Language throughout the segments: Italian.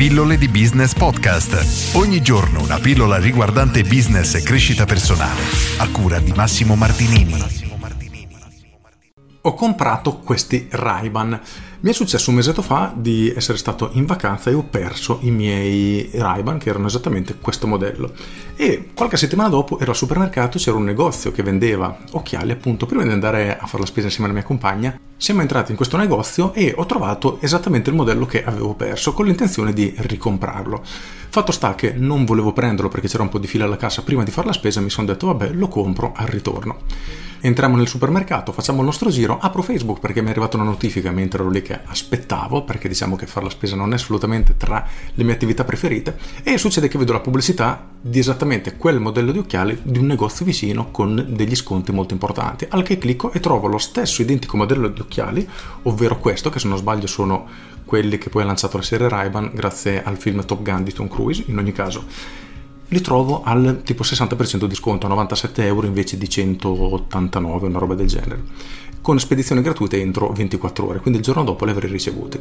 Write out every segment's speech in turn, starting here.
Pillole di Business Podcast. Ogni giorno una pillola riguardante business e crescita personale. A cura di Massimo Martinini. Ho comprato questi Ray-Ban. Mi è successo un mesetto fa di essere stato in vacanza e ho perso i miei Ray-Ban che erano esattamente questo modello. E qualche settimana dopo ero al supermercato, c'era un negozio che vendeva occhiali appunto prima di andare a fare la spesa insieme alla mia compagna. Siamo entrati in questo negozio e ho trovato esattamente il modello che avevo perso con l'intenzione di ricomprarlo. Fatto sta che non volevo prenderlo perché c'era un po' di fila alla cassa prima di fare la spesa, mi sono detto vabbè lo compro al ritorno. Entriamo nel supermercato, facciamo il nostro giro, apro Facebook perché mi è arrivata una notifica mentre ero lì che aspettavo, perché diciamo che fare la spesa non è assolutamente tra le mie attività preferite, e succede che vedo la pubblicità di esattamente quel modello di occhiali di un negozio vicino con degli sconti molto importanti, al che clicco e trovo lo stesso identico modello di occhiali, ovvero questo, che se non sbaglio sono quelli che poi ha lanciato la serie Ray-Ban grazie al film Top Gun di Tom Cruise, in ogni caso li trovo al tipo 60% di sconto, a 97 euro invece di 189, una roba del genere, con spedizione gratuita entro 24 ore, quindi il giorno dopo li avrei ricevuti.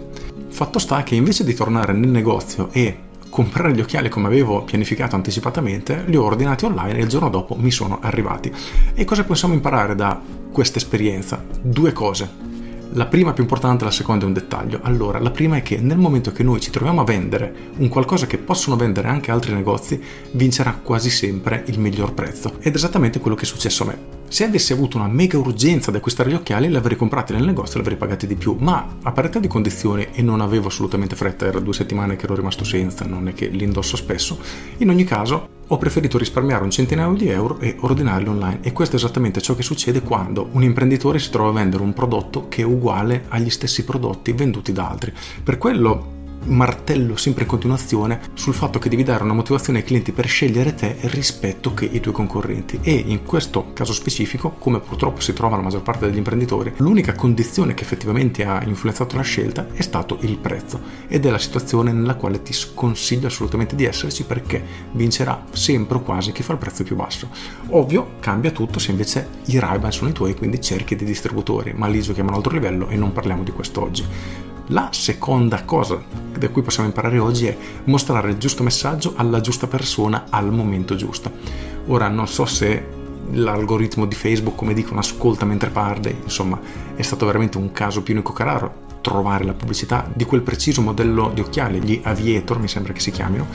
Fatto sta che invece di tornare nel negozio e comprare gli occhiali come avevo pianificato anticipatamente, li ho ordinati online e il giorno dopo mi sono arrivati. E cosa possiamo imparare da questa esperienza? Due cose. La prima più importante, la seconda è un dettaglio. Allora, la prima è che nel momento che noi ci troviamo a vendere un qualcosa che possono vendere anche altri negozi, vincerà quasi sempre il miglior prezzo. Ed è esattamente quello che è successo a me. Se avessi avuto una mega urgenza di acquistare gli occhiali, li avrei comprati nel negozio e li avrei pagati di più. Ma a parità di condizioni, e non avevo assolutamente fretta, era due settimane che ero rimasto senza, non è che li indosso spesso, in ogni caso ho preferito risparmiare un centinaio di euro e ordinarli online e questo è esattamente ciò che succede quando un imprenditore si trova a vendere un prodotto che è uguale agli stessi prodotti venduti da altri. Per quello martello sempre in continuazione sul fatto che devi dare una motivazione ai clienti per scegliere te rispetto che i tuoi concorrenti. E in questo caso specifico come purtroppo si trova la maggior parte degli imprenditori l'unica condizione che effettivamente ha influenzato la scelta è stato il prezzo ed è la situazione nella quale ti sconsiglio assolutamente di esserci perché vincerà sempre o quasi chi fa il prezzo più basso. Ovvio cambia tutto se invece i ray sono i tuoi quindi cerchi dei distributori ma lì giochiamo a un altro livello e non parliamo di questo oggi la seconda cosa da cui possiamo imparare oggi è mostrare il giusto messaggio alla giusta persona al momento giusto. Ora non so se l'algoritmo di Facebook, come dicono, ascolta mentre parli, insomma è stato veramente un caso più unico che raro trovare la pubblicità di quel preciso modello di occhiali, gli Aviator mi sembra che si chiamino,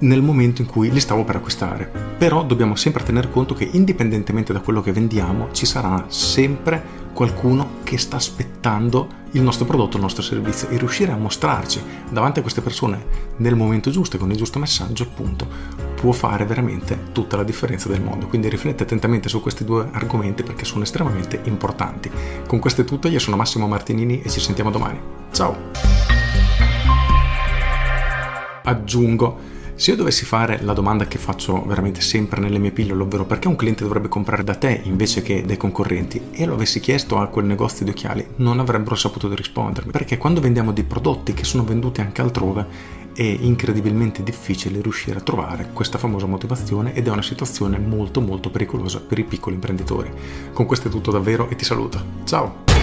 nel momento in cui li stavo per acquistare. Però dobbiamo sempre tener conto che indipendentemente da quello che vendiamo ci sarà sempre qualcuno che sta aspettando il nostro prodotto, il nostro servizio e riuscire a mostrarci davanti a queste persone nel momento giusto e con il giusto messaggio, appunto, può fare veramente tutta la differenza del mondo. Quindi riflette attentamente su questi due argomenti perché sono estremamente importanti. Con questo è tutto, io sono Massimo Martinini e ci sentiamo domani. Ciao! Aggiungo se io dovessi fare la domanda che faccio veramente sempre nelle mie pillole, ovvero perché un cliente dovrebbe comprare da te invece che dai concorrenti, e lo avessi chiesto a quel negozio di occhiali, non avrebbero saputo rispondermi. Perché quando vendiamo dei prodotti che sono venduti anche altrove, è incredibilmente difficile riuscire a trovare questa famosa motivazione ed è una situazione molto molto pericolosa per i piccoli imprenditori. Con questo è tutto davvero e ti saluto. Ciao!